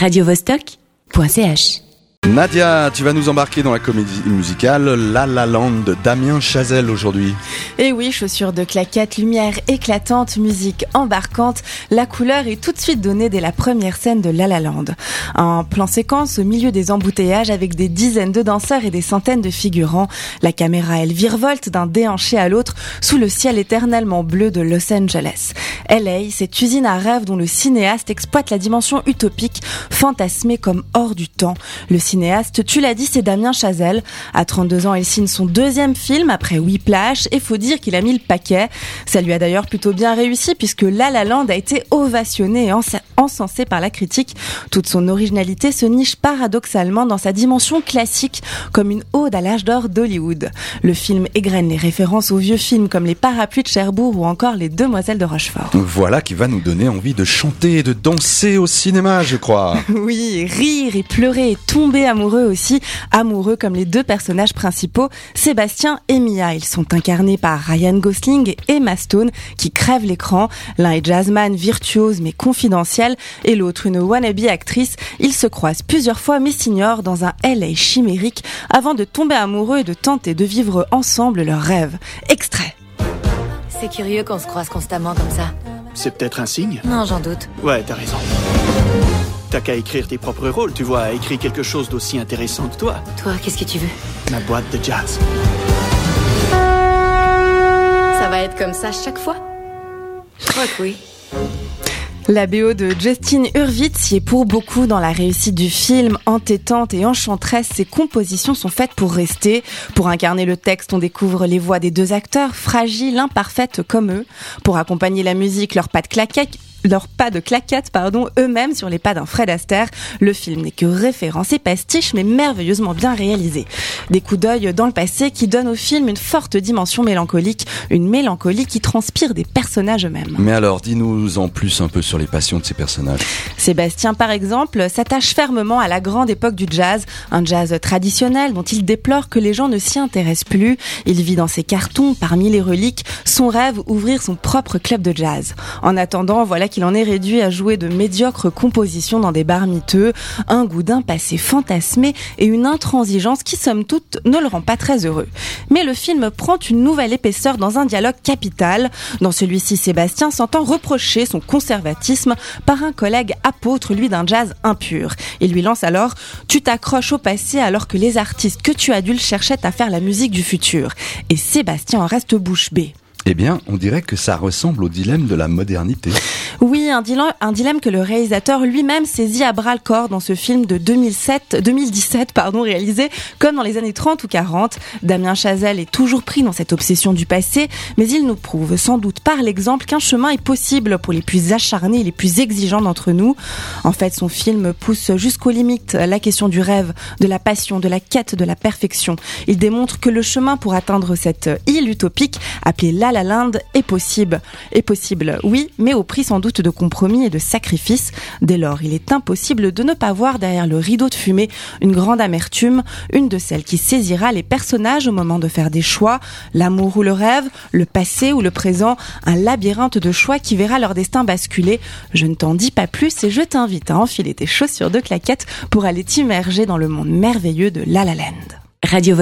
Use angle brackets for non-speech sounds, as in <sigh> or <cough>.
radiovostok.ch Nadia, tu vas nous embarquer dans la comédie musicale La La Land de Damien Chazelle aujourd'hui. Eh oui, chaussures de claquettes, lumière éclatante, musique embarquante, la couleur est tout de suite donnée dès la première scène de La La Land. Un plan séquence au milieu des embouteillages avec des dizaines de danseurs et des centaines de figurants. La caméra, elle virevolte d'un déhanché à l'autre sous le ciel éternellement bleu de Los Angeles. LA, cette usine à rêve dont le cinéaste exploite la dimension utopique, fantasmée comme hors du temps. Cinéaste, tu l'as dit, c'est Damien Chazelle. À 32 ans, il signe son deuxième film après Whiplash et faut dire qu'il a mis le paquet. Ça lui a d'ailleurs plutôt bien réussi puisque La La Land a été ovationné et encensé par la critique. Toute son originalité se niche paradoxalement dans sa dimension classique comme une ode à l'âge d'or d'Hollywood. Le film égrène les références aux vieux films comme Les Parapluies de Cherbourg ou encore Les Demoiselles de Rochefort. Voilà qui va nous donner envie de chanter et de danser au cinéma, je crois. <laughs> oui, rire et pleurer et tomber amoureux aussi, amoureux comme les deux personnages principaux, Sébastien et Mia. Ils sont incarnés par Ryan Gosling et Emma Stone qui crèvent l'écran. L'un est jazzman virtuose mais confidentiel et l'autre une wannabe actrice. Ils se croisent plusieurs fois mais s'ignorent dans un LA chimérique avant de tomber amoureux et de tenter de vivre ensemble leurs rêves. Extrait. C'est curieux qu'on se croise constamment comme ça. C'est peut-être un signe? Non, j'en doute. Ouais, t'as raison. T'as qu'à écrire tes propres rôles, tu vois, écrit quelque chose d'aussi intéressant que toi. Toi, qu'est-ce que tu veux? Ma boîte de jazz. Ça va être comme ça chaque fois? Je crois que oui. La BO de Justin Hurwitz y est pour beaucoup dans la réussite du film, entêtante et enchanteresse. Ses compositions sont faites pour rester. Pour incarner le texte, on découvre les voix des deux acteurs, fragiles, imparfaites comme eux. Pour accompagner la musique, leurs pattes claquettes, leurs pas de claquettes, pardon, eux-mêmes sur les pas d'un Fred Astaire. Le film n'est que référence et pastiche, mais merveilleusement bien réalisé. Des coups d'œil dans le passé qui donnent au film une forte dimension mélancolique, une mélancolie qui transpire des personnages eux-mêmes. Mais alors, dis-nous en plus un peu sur les passions de ces personnages. Sébastien, par exemple, s'attache fermement à la grande époque du jazz, un jazz traditionnel dont il déplore que les gens ne s'y intéressent plus. Il vit dans ses cartons, parmi les reliques, son rêve ouvrir son propre club de jazz. En attendant, voilà qu'il en est réduit à jouer de médiocres compositions dans des bars miteux, un goût d'un passé fantasmé et une intransigeance qui, somme toute, ne le rend pas très heureux. Mais le film prend une nouvelle épaisseur dans un dialogue capital. Dans celui-ci, Sébastien s'entend reprocher son conservatisme par un collègue apôtre, lui d'un jazz impur. Il lui lance alors Tu t'accroches au passé alors que les artistes que tu adules cherchaient à faire la musique du futur. Et Sébastien en reste bouche bée. Eh bien, on dirait que ça ressemble au dilemme de la modernité. Oui, un dilemme, que le réalisateur lui-même saisit à bras le corps dans ce film de 2007, 2017, pardon, réalisé comme dans les années 30 ou 40. Damien Chazelle est toujours pris dans cette obsession du passé, mais il nous prouve, sans doute par l'exemple, qu'un chemin est possible pour les plus acharnés et les plus exigeants d'entre nous. En fait, son film pousse jusqu'aux limites la question du rêve, de la passion, de la quête de la perfection. Il démontre que le chemin pour atteindre cette île utopique, appelée La La est possible. Est possible, oui, mais au prix sans doute de compromis et de sacrifices. Dès lors, il est impossible de ne pas voir derrière le rideau de fumée une grande amertume, une de celles qui saisira les personnages au moment de faire des choix, l'amour ou le rêve, le passé ou le présent, un labyrinthe de choix qui verra leur destin basculer. Je ne t'en dis pas plus et je t'invite à enfiler tes chaussures de claquettes pour aller t'immerger dans le monde merveilleux de La La. Radio